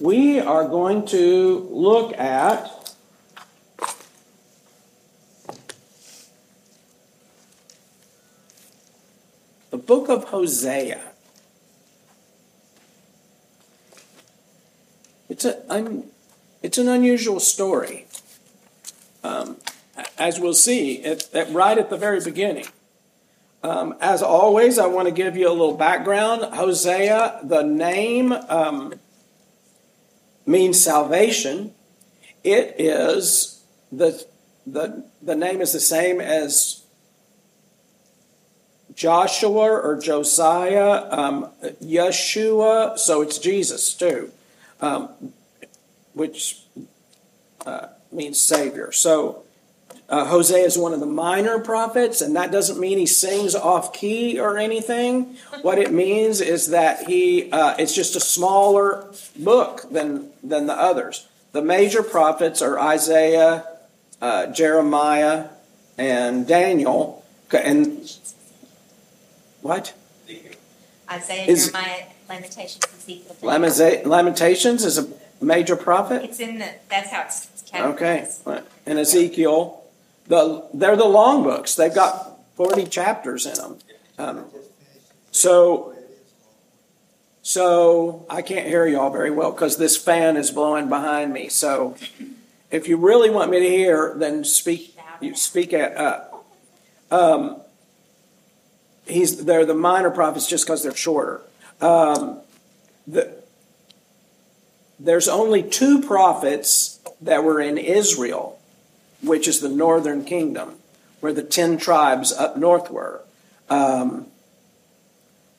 we are going to look at the book of Hosea. It's, a, un, it's an unusual story. Um, as we'll see, it, it, right at the very beginning. Um, as always, I want to give you a little background. Hosea, the name um, means salvation. It is the the the name is the same as Joshua or Josiah, um, Yeshua, so it's Jesus too, um, which uh, means Savior. So uh, Hosea is one of the minor prophets, and that doesn't mean he sings off key or anything. What it means is that he uh, it's just a smaller book than than the others. The major prophets are Isaiah, uh, Jeremiah, and Daniel. And what? Isaiah, is, Jeremiah, Lamentations, Ezekiel. Lamentations is a major prophet. It's in the. That's how it's. Counted. Okay, and Ezekiel the, they're the long books. They've got 40 chapters in them. Um, so, so I can't hear y'all very well because this fan is blowing behind me. So, if you really want me to hear, then speak. You speak at up. Um, he's they're the minor prophets just because they're shorter. Um, the, there's only two prophets that were in Israel which is the northern kingdom, where the ten tribes up north were. Um,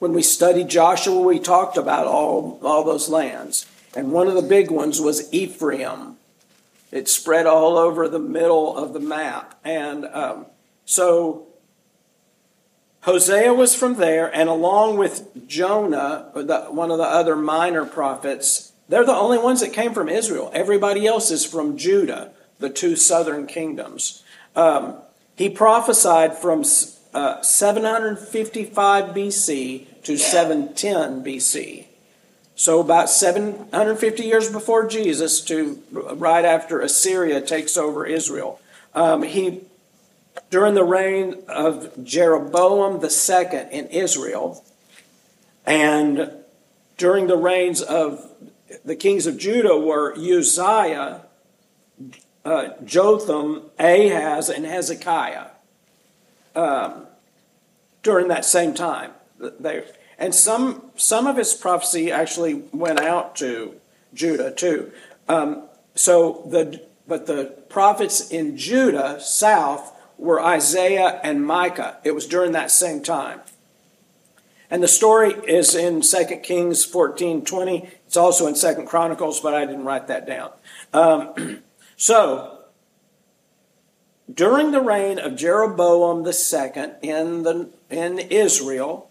when we studied Joshua, we talked about all, all those lands. And one of the big ones was Ephraim. It spread all over the middle of the map. And um, so Hosea was from there, and along with Jonah, the, one of the other minor prophets, they're the only ones that came from Israel. Everybody else is from Judah the two southern kingdoms. Um, he prophesied from uh, 755 BC to 710 BC. So about 750 years before Jesus to right after Assyria takes over Israel. Um, he during the reign of Jeroboam II in Israel and during the reigns of the kings of Judah were Uzziah, uh, Jotham, Ahaz, and Hezekiah um, during that same time. They, and some, some of his prophecy actually went out to Judah too. Um, so the, but the prophets in Judah, south, were Isaiah and Micah. It was during that same time. And the story is in 2 Kings 14 20. It's also in 2 Chronicles, but I didn't write that down. Um, So, during the reign of Jeroboam II in, the, in Israel,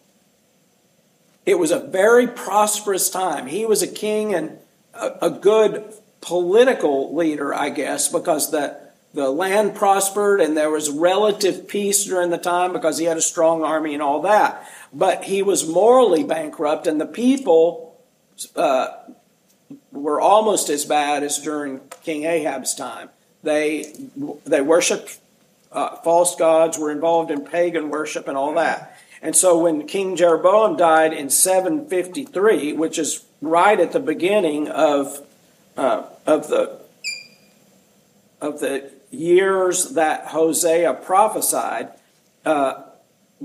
it was a very prosperous time. He was a king and a, a good political leader, I guess, because the, the land prospered and there was relative peace during the time because he had a strong army and all that. But he was morally bankrupt, and the people uh, were almost as bad as during King Ahab's time. They they worshipped uh, false gods, were involved in pagan worship and all that. And so when King Jeroboam died in 753, which is right at the beginning of uh, of the of the years that Hosea prophesied, uh,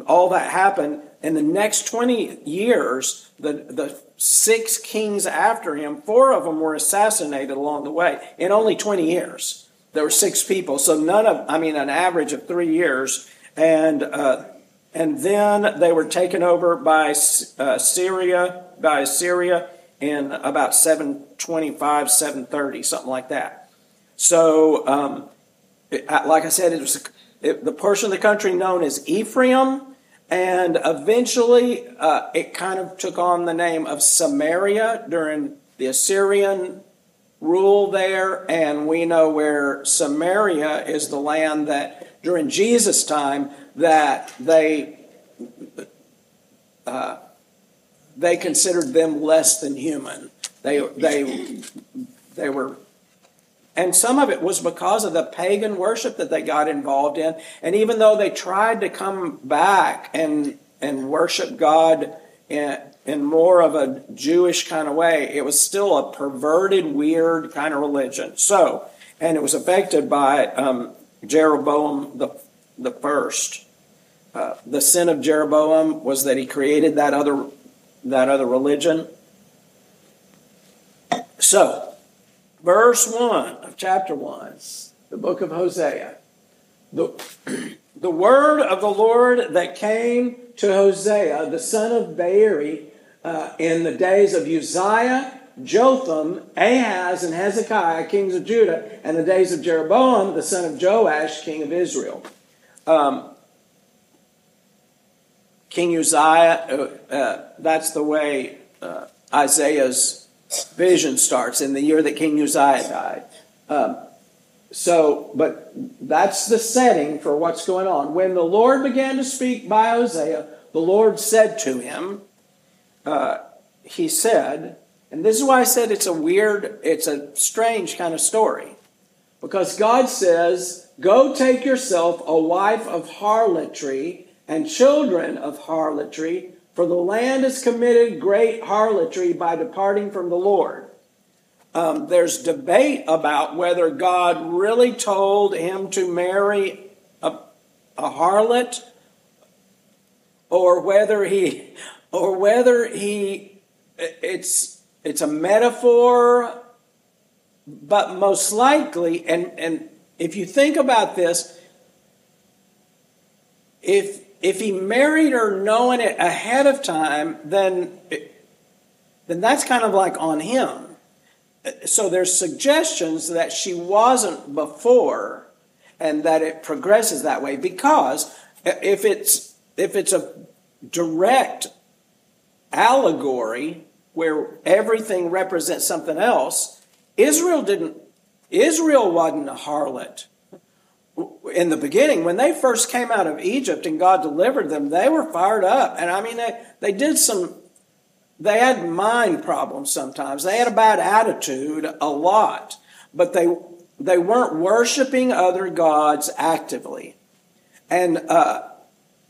all that happened. In the next 20 years, the, the six kings after him, four of them were assassinated along the way in only 20 years. There were six people, so none of, I mean, an average of three years. And, uh, and then they were taken over by uh, Syria, by Syria in about 725, 730, something like that. So, um, it, like I said, it was it, the portion of the country known as Ephraim and eventually, uh, it kind of took on the name of Samaria during the Assyrian rule there. And we know where Samaria is the land that during Jesus' time that they uh, they considered them less than human. They They they were and some of it was because of the pagan worship that they got involved in. And even though they tried to come back and and worship God in more of a Jewish kind of way, it was still a perverted, weird kind of religion. So, and it was affected by um, Jeroboam the the first. Uh, the sin of Jeroboam was that he created that other that other religion. So, verse 1 of chapter 1, the book of Hosea. The, the word of the Lord that came to Hosea, the son of Beeri, uh, in the days of Uzziah, Jotham, Ahaz, and Hezekiah, kings of Judah, and the days of Jeroboam, the son of Joash, king of Israel. Um, king Uzziah, uh, uh, that's the way uh, Isaiah's vision starts in the year that King Uzziah died. Um, so, but that's the setting for what's going on. When the Lord began to speak by Hosea, the Lord said to him, uh, He said, and this is why I said it's a weird, it's a strange kind of story. Because God says, Go take yourself a wife of harlotry and children of harlotry for the land has committed great harlotry by departing from the Lord. Um, there's debate about whether God really told him to marry a, a harlot or whether he or whether he it's it's a metaphor but most likely and and if you think about this if if he married her knowing it ahead of time, then then that's kind of like on him. So there's suggestions that she wasn't before, and that it progresses that way because if it's if it's a direct allegory where everything represents something else, Israel didn't. Israel wasn't a harlot in the beginning, when they first came out of Egypt and God delivered them, they were fired up. And I mean, they, they did some, they had mind problems sometimes. They had a bad attitude a lot, but they, they weren't worshiping other gods actively. And, uh,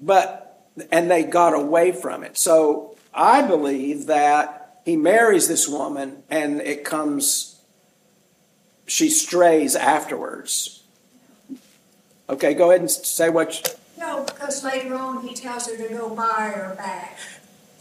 but, and they got away from it. So I believe that he marries this woman and it comes, she strays afterwards Okay, go ahead and say what. You, no, because later on he tells her to go buy her back.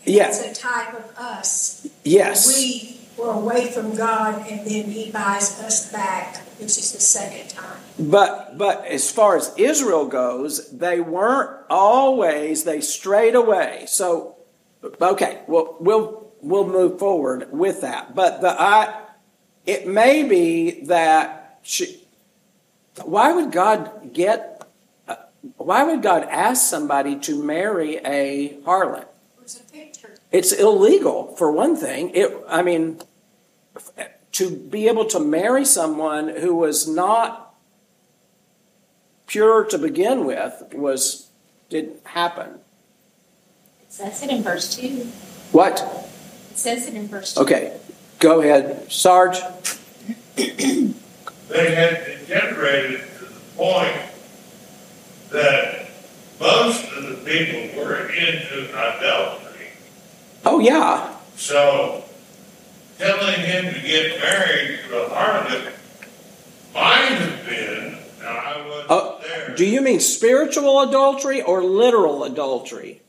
Yes. It's a type of us. Yes. We were away from God, and then He buys us back, which is the second time. But but as far as Israel goes, they weren't always. They strayed away. So okay, well we'll we'll move forward with that. But the I, it may be that she why would God get, uh, why would God ask somebody to marry a harlot? It's illegal, for one thing. It, I mean, to be able to marry someone who was not pure to begin with was didn't happen. It says it in verse two. What? It says it in verse two. Okay, go ahead, Sarge. they had degenerated to the point that most of the people were into adultery. Oh, yeah. So, telling him to get married to a harlot might have been, now I wasn't uh, there. Do you mean spiritual adultery or literal adultery?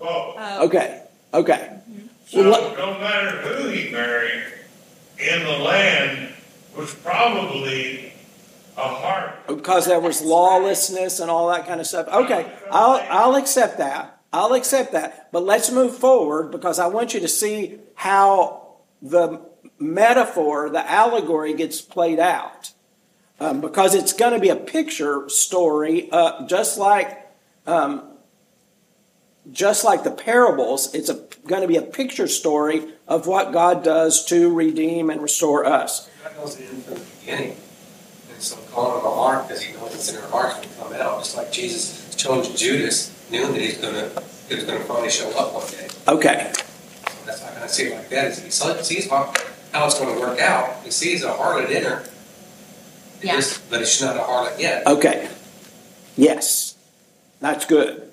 Oh. Okay, okay. So, well, no matter who he married in the land, was probably a heart. Because there was lawlessness and all that kind of stuff. Okay, I'll, I'll accept that. I'll accept that. But let's move forward because I want you to see how the metaphor, the allegory gets played out. Um, because it's going to be a picture story, uh, just like um, just like the parables. It's going to be a picture story of what God does to redeem and restore us goes in from the beginning. And so calling him the heart because he knows it's in her heart going to come out. Just like Jesus chose Judas, knew that he's gonna he was gonna finally show up one day. Okay. So that's how I kind of see it like that. Is he sees what how it's going to work out. He sees a harlot in her, It Yeah. is- but she's not a harlot yet. Okay. Yes. That's good.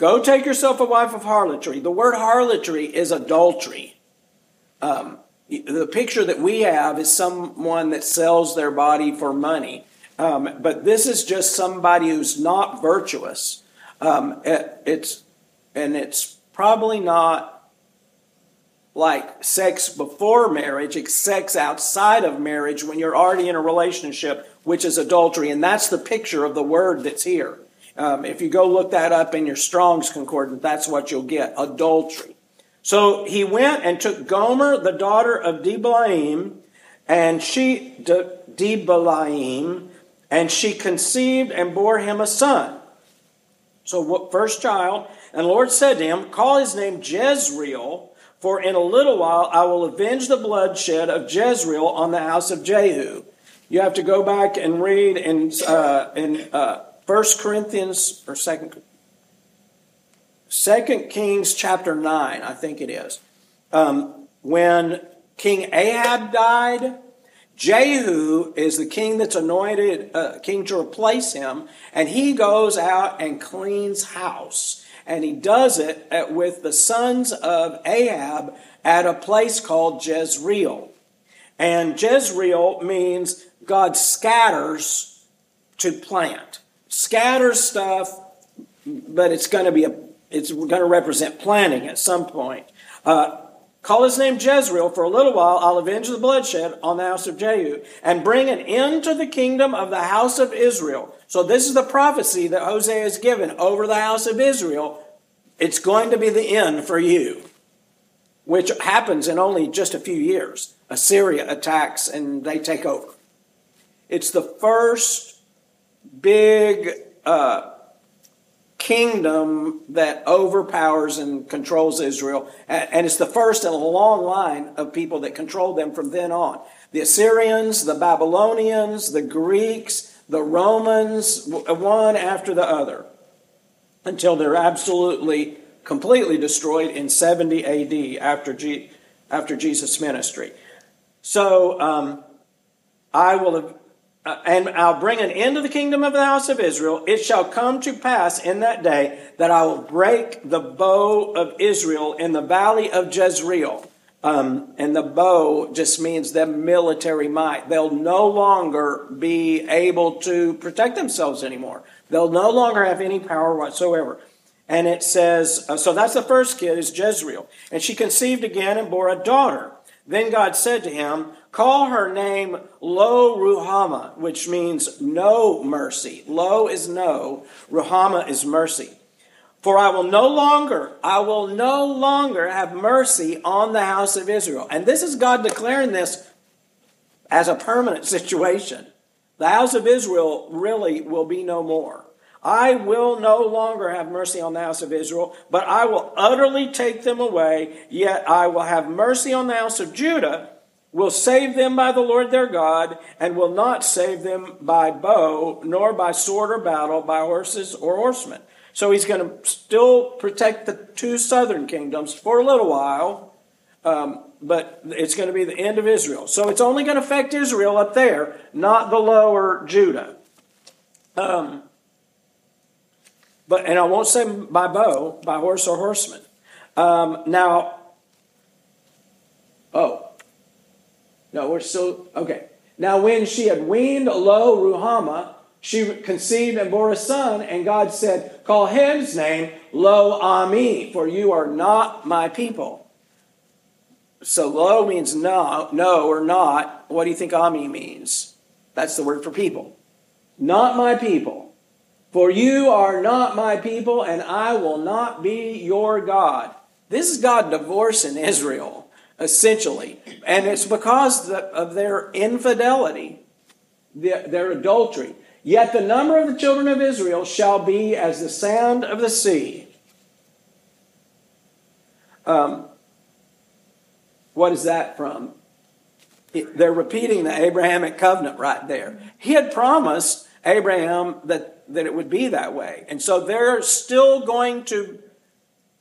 Go take yourself a wife of harlotry. The word harlotry is adultery. Um, the picture that we have is someone that sells their body for money. Um, but this is just somebody who's not virtuous. Um, it- it's, and it's probably not like sex before marriage, it's sex outside of marriage when you're already in a relationship, which is adultery. And that's the picture of the word that's here. Um, if you go look that up in your Strong's Concordance, that's what you'll get adultery. So he went and took Gomer, the daughter of Diblaim, and she, De, and she conceived and bore him a son. So, first child, and Lord said to him, Call his name Jezreel, for in a little while I will avenge the bloodshed of Jezreel on the house of Jehu. You have to go back and read in uh, in uh, First Corinthians or Second Second Kings chapter nine, I think it is. Um, when King Ahab died, Jehu is the king that's anointed uh, king to replace him, and he goes out and cleans house. And he does it at, with the sons of Ahab at a place called Jezreel. And Jezreel means God scatters to plant. Scatters stuff, but it's going to be a it's going to represent planning at some point. Uh, Call his name Jezreel. For a little while I'll avenge the bloodshed on the house of Jehu and bring an end to the kingdom of the house of Israel. So this is the prophecy that Hosea has given over the house of Israel. It's going to be the end for you, which happens in only just a few years. Assyria attacks and they take over. It's the first big uh, kingdom that overpowers and controls Israel. And it's the first in a long line of people that control them from then on. The Assyrians, the Babylonians, the Greeks, the Romans, one after the other, until they're absolutely, completely destroyed in 70 AD after, G, after Jesus' ministry. So um, I will have uh, and I'll bring an end to the kingdom of the house of Israel. It shall come to pass in that day that I will break the bow of Israel in the valley of Jezreel. Um, and the bow just means the military might. They'll no longer be able to protect themselves anymore. They'll no longer have any power whatsoever. And it says, uh, so that's the first kid is Jezreel. And she conceived again and bore a daughter. Then God said to him, Call her name Lo Ruhama, which means no mercy. Lo is no, Ruhama is mercy. For I will no longer, I will no longer have mercy on the house of Israel. And this is God declaring this as a permanent situation. The house of Israel really will be no more. I will no longer have mercy on the house of Israel, but I will utterly take them away. Yet I will have mercy on the house of Judah, will save them by the Lord their God, and will not save them by bow, nor by sword or battle, by horses or horsemen. So he's going to still protect the two southern kingdoms for a little while, um, but it's going to be the end of Israel. So it's only going to affect Israel up there, not the lower Judah. Um, but and I won't say by bow, by horse or horseman. Um, now, oh, no, we're still okay. Now, when she had weaned Lo Ruhama, she conceived and bore a son, and God said, "Call his name Lo Ami, for you are not my people." So Lo means no, no or not. What do you think Ami means? That's the word for people. Not my people. For you are not my people, and I will not be your God. This is God divorcing Israel, essentially. And it's because of their infidelity, their adultery. Yet the number of the children of Israel shall be as the sand of the sea. Um, what is that from? They're repeating the Abrahamic covenant right there. He had promised Abraham that, that it would be that way. And so they're still going to,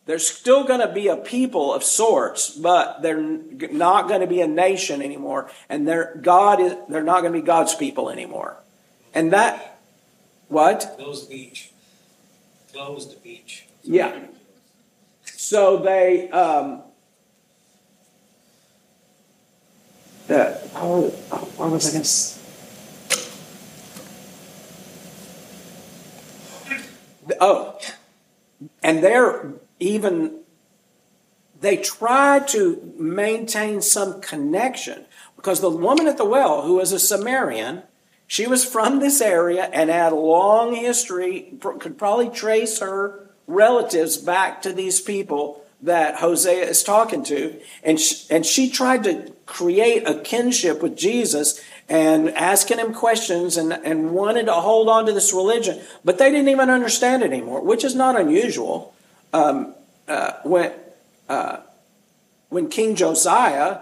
They're still going to be a people of sorts, but they're not going to be a nation anymore, and they're God is they're not going to be God's people anymore. And that what? Close the beach. Close the beach. Yeah. So they um, uh, oh, what was I going to Oh, and they're even, they try to maintain some connection because the woman at the well, who was a Samaritan, she was from this area and had a long history, could probably trace her relatives back to these people that Hosea is talking to. And she, and she tried to create a kinship with Jesus and asking him questions and, and wanted to hold on to this religion, but they didn't even understand it anymore, which is not unusual. Um, uh, when, uh, when King Josiah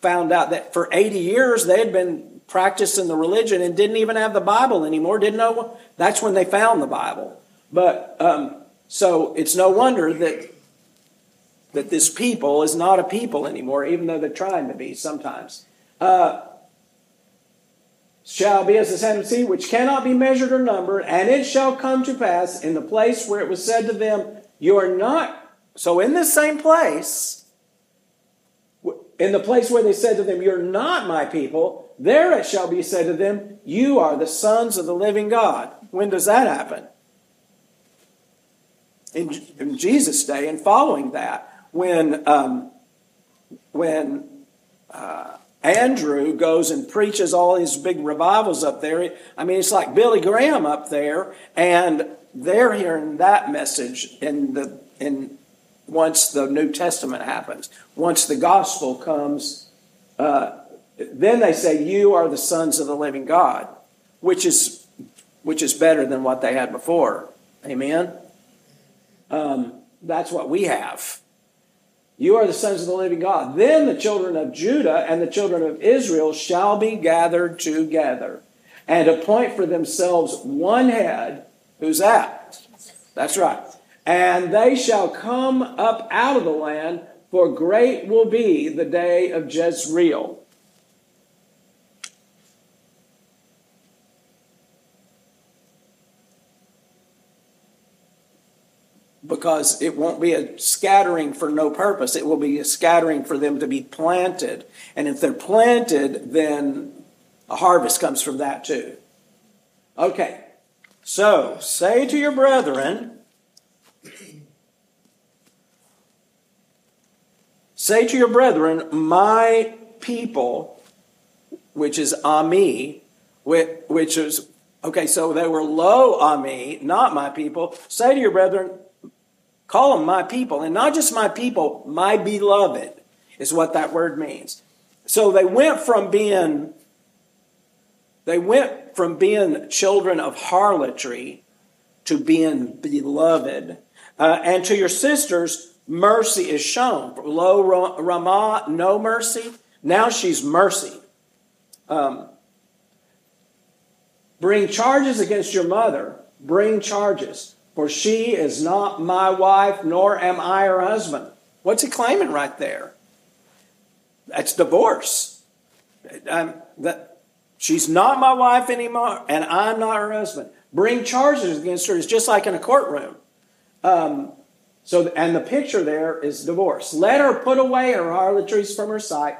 found out that for 80 years they had been practicing the religion and didn't even have the Bible anymore, didn't know, that's when they found the Bible. But um, so it's no wonder that that this people is not a people anymore, even though they're trying to be sometimes. Uh, shall be as the sand of the sea, which cannot be measured or numbered, and it shall come to pass in the place where it was said to them, You are not. So, in this same place, in the place where they said to them, You're not my people, there it shall be said to them, You are the sons of the living God. When does that happen? In, in Jesus' day and following that, when, um, when uh, Andrew goes and preaches all these big revivals up there. I mean, it's like Billy Graham up there, and they're hearing that message in the in once the New Testament happens, once the gospel comes. Uh, then they say, "You are the sons of the living God," which is which is better than what they had before. Amen. Um, that's what we have. You are the sons of the living God. Then the children of Judah and the children of Israel shall be gathered together and appoint for themselves one head. Who's that? That's right. And they shall come up out of the land, for great will be the day of Jezreel. Because it won't be a scattering for no purpose. It will be a scattering for them to be planted. And if they're planted, then a harvest comes from that too. Okay, so say to your brethren, say to your brethren, my people, which is Ami, which is, okay, so they were Lo Ami, not my people. Say to your brethren, Call them my people, and not just my people, my beloved is what that word means. So they went from being they went from being children of harlotry to being beloved. Uh, and to your sisters, mercy is shown. Lo Ramah, no mercy. Now she's mercy. Um, bring charges against your mother. Bring charges. For she is not my wife, nor am I her husband. What's he claiming right there? That's divorce. Um, that she's not my wife anymore, and I'm not her husband. Bring charges against her. It's just like in a courtroom. Um, so, and the picture there is divorce. Let her put away her harlotries from her sight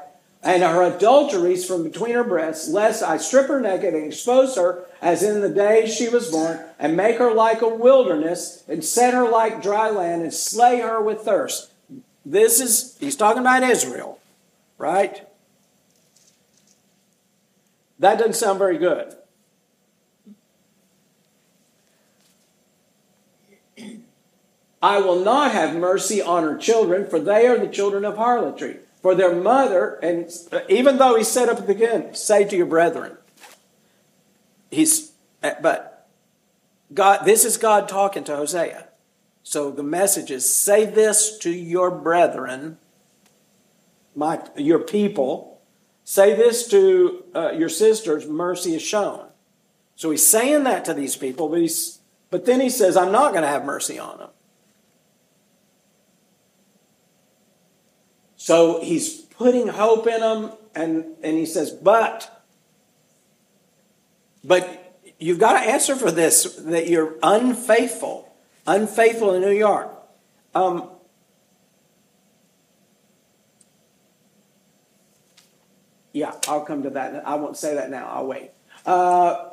and her adulteries from between her breasts, lest I strip her naked and expose her as in the day she was born, and make her like a wilderness, and set her like dry land, and slay her with thirst. This is, he's talking about Israel, right? That doesn't sound very good. I will not have mercy on her children, for they are the children of harlotry for their mother, and even though he said up again, say to your brethren, he's, but God, this is God talking to Hosea. So the message is say this to your brethren, my, your people. Say this to uh, your sisters, mercy is shown. So he's saying that to these people, but, he's, but then he says, I'm not going to have mercy on them. So he's putting hope in them, and, and he says, but, but you've got to answer for this that you're unfaithful, unfaithful in New York. Um, yeah, I'll come to that. I won't say that now. I'll wait. Uh,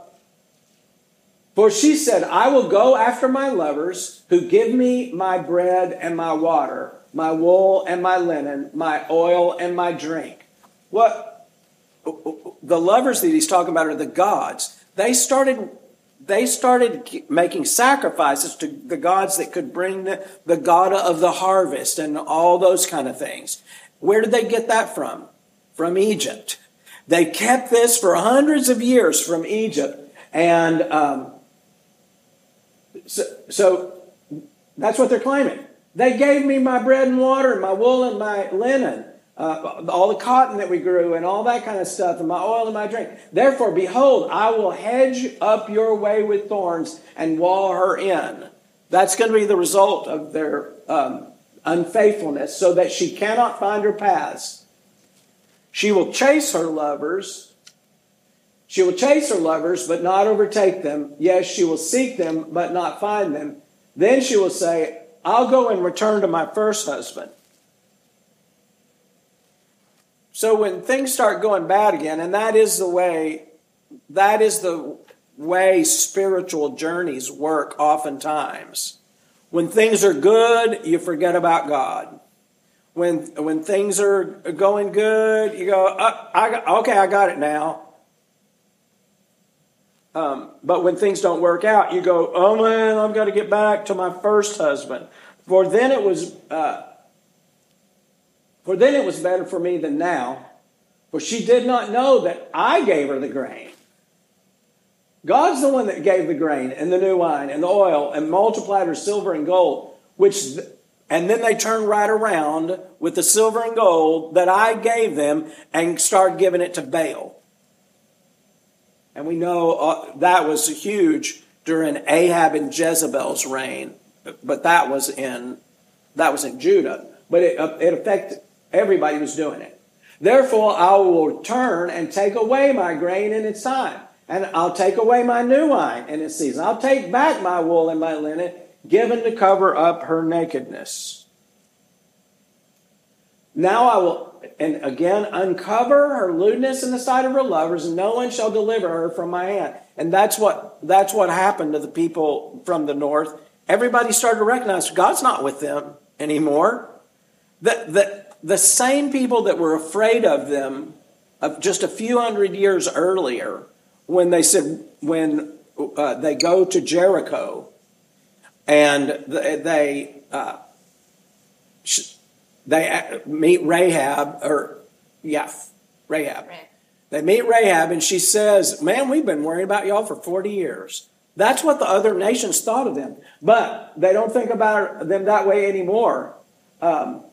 for she said, I will go after my lovers who give me my bread and my water, my wool and my linen, my oil and my drink. What the lovers that he's talking about are the gods. They started they started making sacrifices to the gods that could bring the, the god of the harvest and all those kind of things. Where did they get that from? From Egypt. They kept this for hundreds of years from Egypt. And um, so, so that's what they're claiming. They gave me my bread and water and my wool and my linen, uh, all the cotton that we grew and all that kind of stuff, and my oil and my drink. Therefore, behold, I will hedge up your way with thorns and wall her in. That's going to be the result of their um, unfaithfulness, so that she cannot find her paths. She will chase her lovers she will chase her lovers, but not overtake them. Yes, she will seek them, but not find them. Then she will say, I'll go and return to my first husband. So when things start going bad again, and that is the way, that is the way spiritual journeys work oftentimes. When things are good, you forget about God. When, when things are going good, you go, uh, I, okay, I got it now. Um, but when things don't work out, you go, oh man, I've got to get back to my first husband. For then it was, uh, for then it was better for me than now. For she did not know that I gave her the grain. God's the one that gave the grain and the new wine and the oil and multiplied her silver and gold, which, and then they turned right around with the silver and gold that I gave them and started giving it to Baal. And we know uh, that was huge during Ahab and Jezebel's reign, but that was in that was in Judah. But it, uh, it affected everybody was doing it. Therefore, I will turn and take away my grain in its time, and I'll take away my new wine in its season. I'll take back my wool and my linen, given to cover up her nakedness. Now I will and again uncover her lewdness in the sight of her lovers, and no one shall deliver her from my hand. And that's what that's what happened to the people from the north. Everybody started to recognize God's not with them anymore. The, the, the same people that were afraid of them of just a few hundred years earlier, when they said when uh, they go to Jericho and they uh, they meet Rahab, or yeah, Rahab. They meet Rahab, and she says, Man, we've been worrying about y'all for 40 years. That's what the other nations thought of them. But they don't think about them that way anymore. Um,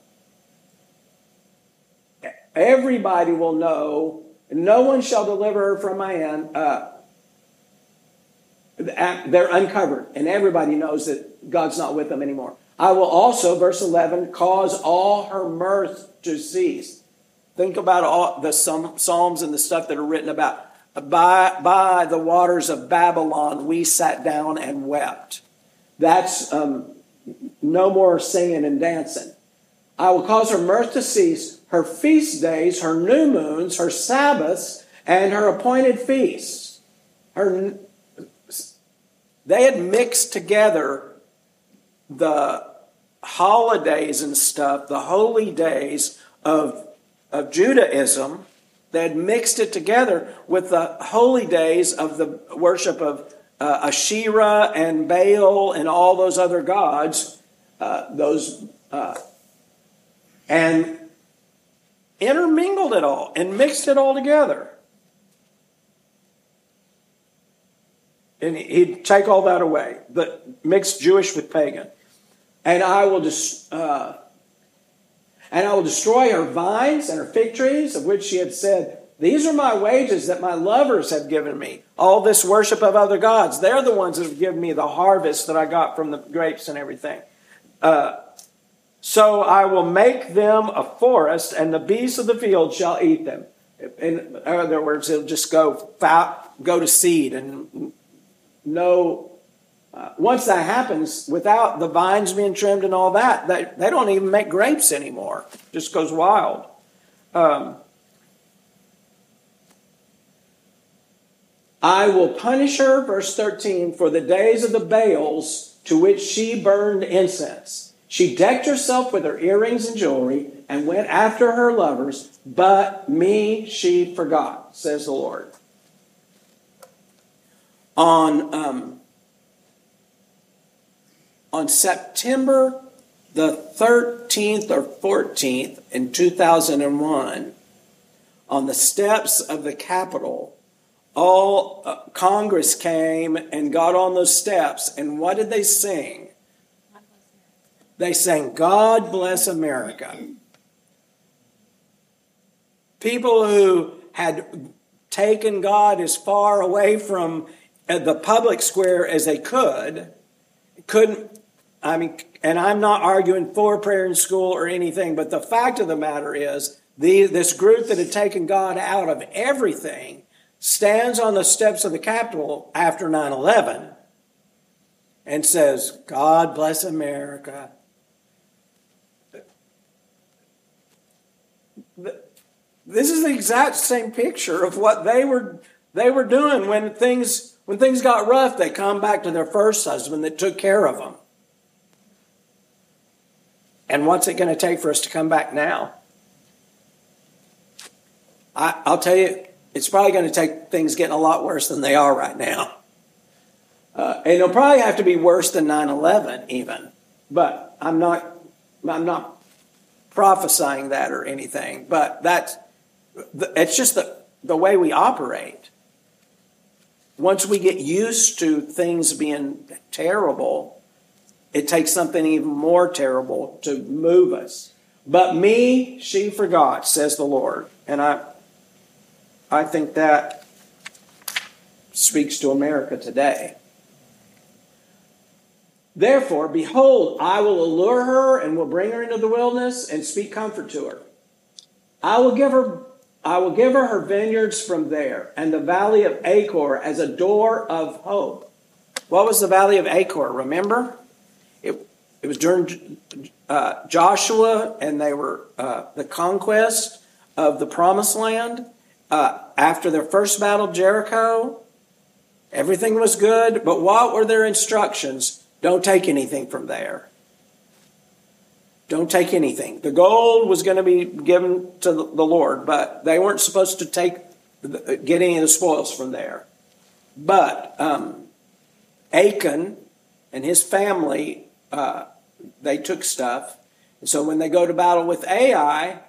everybody will know, no one shall deliver her from my hand. Uh, they're uncovered, and everybody knows that God's not with them anymore. I will also, verse 11, cause all her mirth to cease. Think about all the Psalms and the stuff that are written about. By, by the waters of Babylon, we sat down and wept. That's um, no more singing and dancing. I will cause her mirth to cease, her feast days, her new moons, her Sabbaths, and her appointed feasts. Her, they had mixed together the holidays and stuff, the holy days of, of Judaism, they had mixed it together with the holy days of the worship of uh, Asherah and Baal and all those other gods, uh, those uh, and intermingled it all and mixed it all together. And he'd take all that away, the mixed Jewish with pagan and I will just. Uh, and I will destroy her vines and her fig trees, of which she had said, These are my wages that my lovers have given me. All this worship of other gods. They're the ones that have given me the harvest that I got from the grapes and everything. Uh, So I will make them a forest, and the beasts of the field shall eat them. In other words, it'll just go go to seed, and no. Uh, once that happens, without the vines being trimmed and all that, they, they don't even make grapes anymore. It just goes wild. Um, I will punish her, verse 13, for the days of the Baals to which she burned incense. She decked herself with her earrings and jewelry and went after her lovers, but me she forgot, says the Lord. On, um, on September the 13th or 14th in 2001, on the steps of the Capitol, all uh, Congress came and got on those steps, and what did they sing? They sang, God bless America. People who had taken God as far away from uh, the public square as they could, couldn't, I mean, and I'm not arguing for prayer in school or anything, but the fact of the matter is, the, this group that had taken God out of everything stands on the steps of the Capitol after 9 11 and says, God bless America. This is the exact same picture of what they were, they were doing when things, when things got rough. They come back to their first husband that took care of them. And what's it going to take for us to come back now? I, will tell you, it's probably going to take things getting a lot worse than they are right now. Uh, and it'll probably have to be worse than 9-11 even. But I'm not, I'm not prophesying that or anything. But that's, it's just the, the way we operate. Once we get used to things being terrible, it takes something even more terrible to move us. But me, she forgot, says the Lord. And I, I think that speaks to America today. Therefore, behold, I will allure her and will bring her into the wilderness and speak comfort to her. I will give her I will give her her vineyards from there and the valley of Achor as a door of hope. What was the valley of Achor? Remember? It, was during uh, Joshua and they were uh, the conquest of the promised land uh, after their first battle, Jericho, everything was good, but what were their instructions? Don't take anything from there. Don't take anything. The gold was going to be given to the Lord, but they weren't supposed to take get any of the spoils from there. But um, Achan and his family, uh, they took stuff. And so when they go to battle with Ai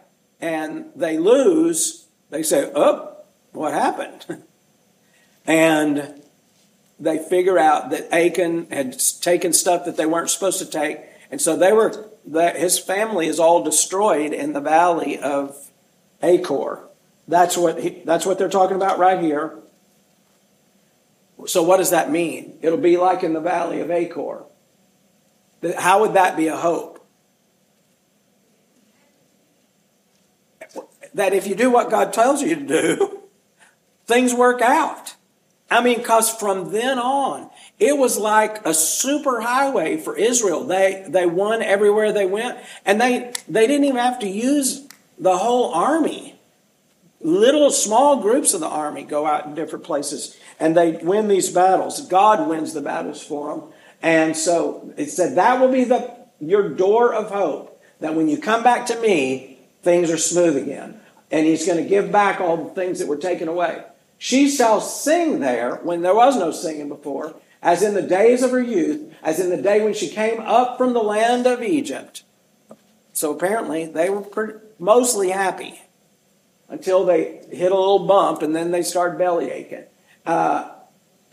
and they lose, they say, Oh, what happened? and they figure out that Achan had taken stuff that they weren't supposed to take. And so they were, that his family is all destroyed in the valley of Achor. That's what, he, that's what they're talking about right here. So what does that mean? It'll be like in the valley of Achor. How would that be a hope? that if you do what God tells you to do, things work out. I mean, because from then on, it was like a super highway for Israel. They, they won everywhere they went, and they, they didn't even have to use the whole army. Little small groups of the army go out in different places and they win these battles. God wins the battles for them. And so it said that will be the, your door of hope, that when you come back to me, things are smooth again and he's going to give back all the things that were taken away. She shall sing there when there was no singing before, as in the days of her youth, as in the day when she came up from the land of Egypt. So apparently they were pretty, mostly happy until they hit a little bump and then they started belly aching. Uh,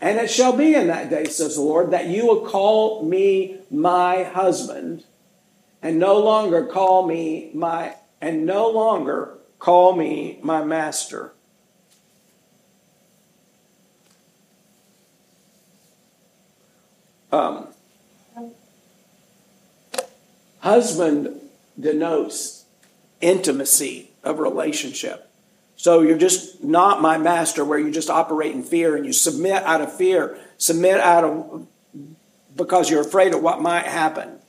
and it shall be in that day, says the Lord, that you will call me my husband and no longer call me my, and no longer Call me my master. Um, husband denotes intimacy of relationship. So you're just not my master where you just operate in fear and you submit out of fear, submit out of because you're afraid of what might happen.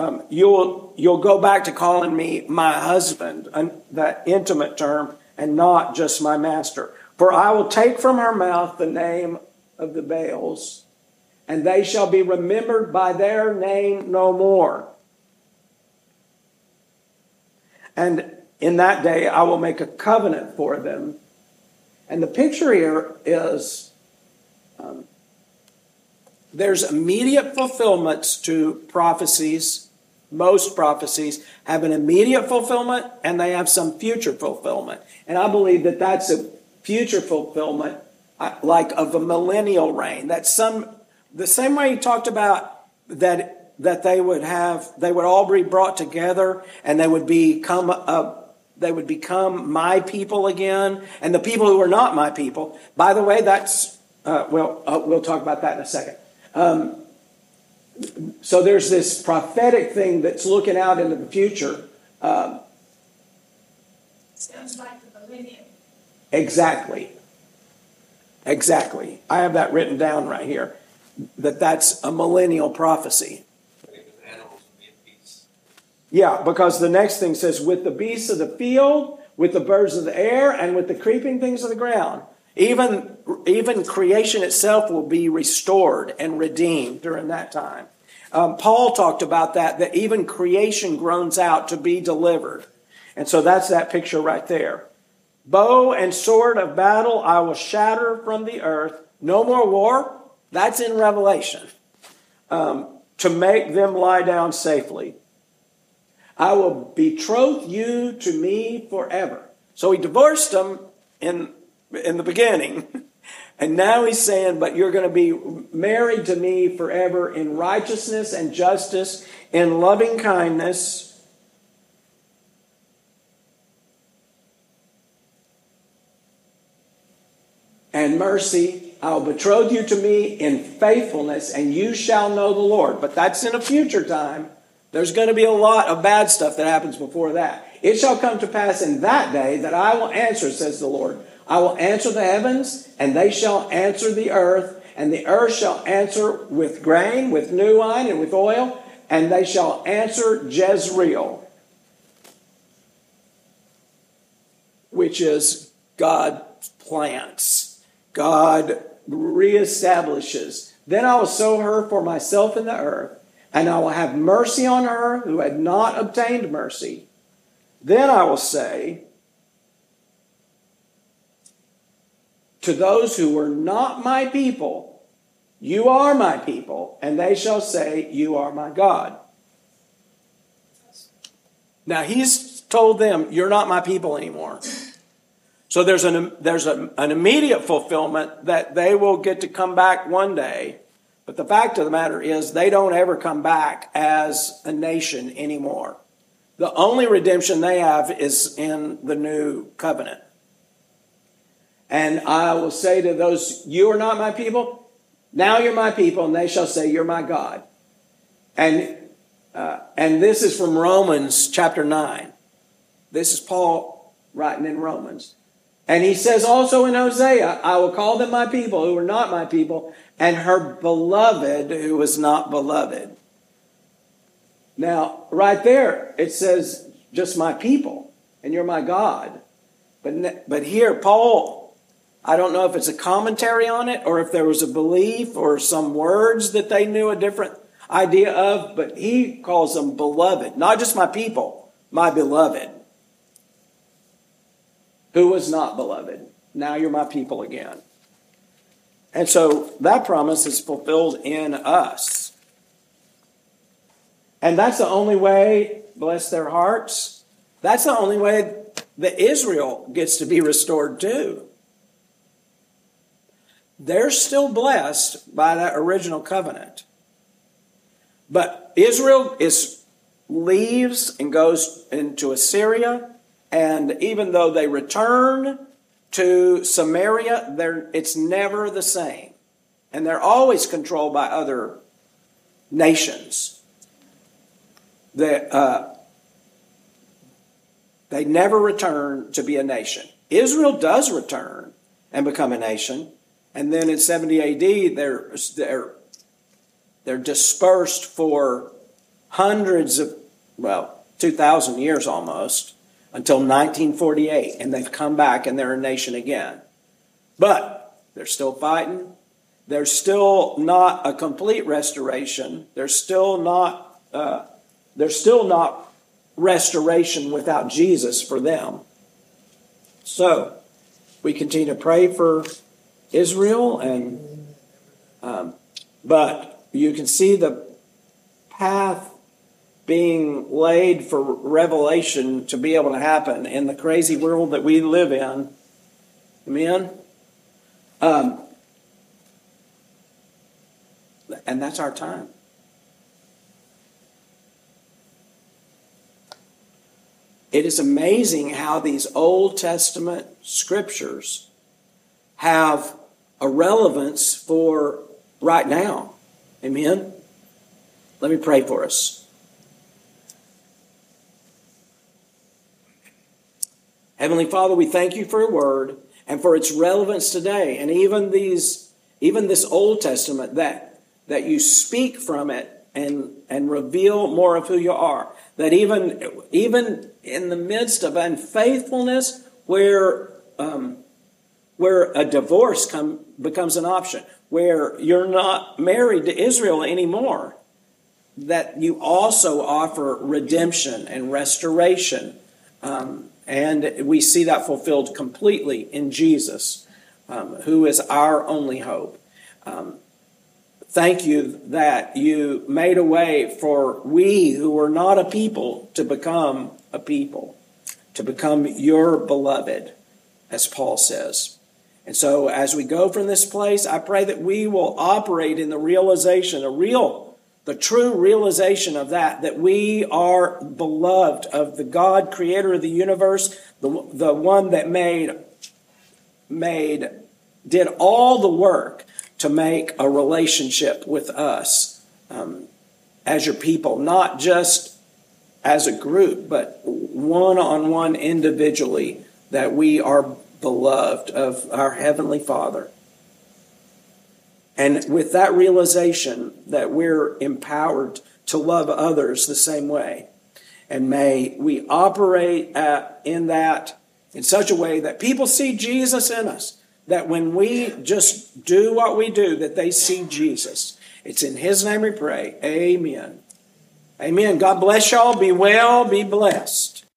Um, you'll you'll go back to calling me my husband, that intimate term, and not just my master. For I will take from her mouth the name of the Baals, and they shall be remembered by their name no more. And in that day I will make a covenant for them. And the picture here is um, there's immediate fulfillments to prophecies. Most prophecies have an immediate fulfillment and they have some future fulfillment. And I believe that that's a future fulfillment, uh, like of a millennial reign. That's some, the same way he talked about that that they would have they would all be brought together and they would become a, they would become my people again. And the people who are not my people by the way that's uh, well uh, we'll talk about that in a second. Um, so there's this prophetic thing that's looking out into the future um, sounds like the millennium. Exactly. Exactly. I have that written down right here that that's a millennial prophecy yeah, because the next thing says, with the beasts of the field, with the birds of the air, and with the creeping things of the ground. Even, even creation itself will be restored and redeemed during that time. Um, Paul talked about that, that even creation groans out to be delivered. And so that's that picture right there. Bow and sword of battle I will shatter from the earth. No more war. That's in Revelation. Um, to make them lie down safely. I will betroth you to me forever. So he divorced them in, in the beginning. And now he's saying, but you're going to be married to me forever in righteousness and justice, in loving kindness. And mercy, I'll betroth you to me in faithfulness, and you shall know the Lord. But that's in a future time. There's going to be a lot of bad stuff that happens before that. It shall come to pass in that day that I will answer, says the Lord. I will answer the heavens, and they shall answer the earth, and the earth shall answer with grain, with new wine, and with oil, and they shall answer Jezreel, which is God plants, God reestablishes. Then I will sow her for myself in the earth and I will have mercy on her who had not obtained mercy. Then I will say to those who were not my people, You are my people, and they shall say, You are my God. Now he's told them, You're not my people anymore. So there's an, there's a, an immediate fulfillment that they will get to come back one day but the fact of the matter is, they don't ever come back as a nation anymore. The only redemption they have is in the new covenant. And I will say to those, You are not my people. Now you're my people, and they shall say, You're my God. And, uh, and this is from Romans chapter 9. This is Paul writing in Romans. And he says also in Hosea, I will call them my people who are not my people, and her beloved who was not beloved. Now, right there, it says, just my people, and you're my God. But, but here, Paul, I don't know if it's a commentary on it or if there was a belief or some words that they knew a different idea of, but he calls them beloved, not just my people, my beloved. Who was not beloved? Now you're my people again. And so that promise is fulfilled in us. And that's the only way, bless their hearts, that's the only way that Israel gets to be restored too. They're still blessed by that original covenant. But Israel is leaves and goes into Assyria, and even though they return to Samaria, it's never the same. And they're always controlled by other nations. The, uh, They never return to be a nation. Israel does return and become a nation, and then in 70 AD, they're, they're, they're dispersed for hundreds of, well, 2,000 years almost, until 1948, and they've come back and they're a nation again. But they're still fighting. There's still not a complete restoration. There's still not, uh, there's still not restoration without Jesus for them. So, we continue to pray for Israel, and um, but you can see the path being laid for revelation to be able to happen in the crazy world that we live in. Amen. Um, and that's our time. It is amazing how these Old Testament scriptures have a relevance for right now. Amen? Let me pray for us. Heavenly Father, we thank you for your word and for its relevance today. And even these, even this Old Testament that, that you speak from it and, and reveal more of who you are. That even, even in the midst of unfaithfulness, where, um, where a divorce come, becomes an option, where you're not married to Israel anymore, that you also offer redemption and restoration. Um, and we see that fulfilled completely in Jesus, um, who is our only hope. Um, Thank you that you made a way for we who were not a people to become a people, to become your beloved, as Paul says. And so, as we go from this place, I pray that we will operate in the realization, a real, the true realization of that, that we are beloved of the God, creator of the universe, the, the one that made, made, did all the work to make a relationship with us um, as your people, not just as a group, but one on one individually, that we are beloved of our Heavenly Father. And with that realization that we're empowered to love others the same way. And may we operate at, in that in such a way that people see Jesus in us that when we just do what we do, that they see Jesus. It's in His name we pray. Amen. Amen. God bless y'all. Be well. Be blessed.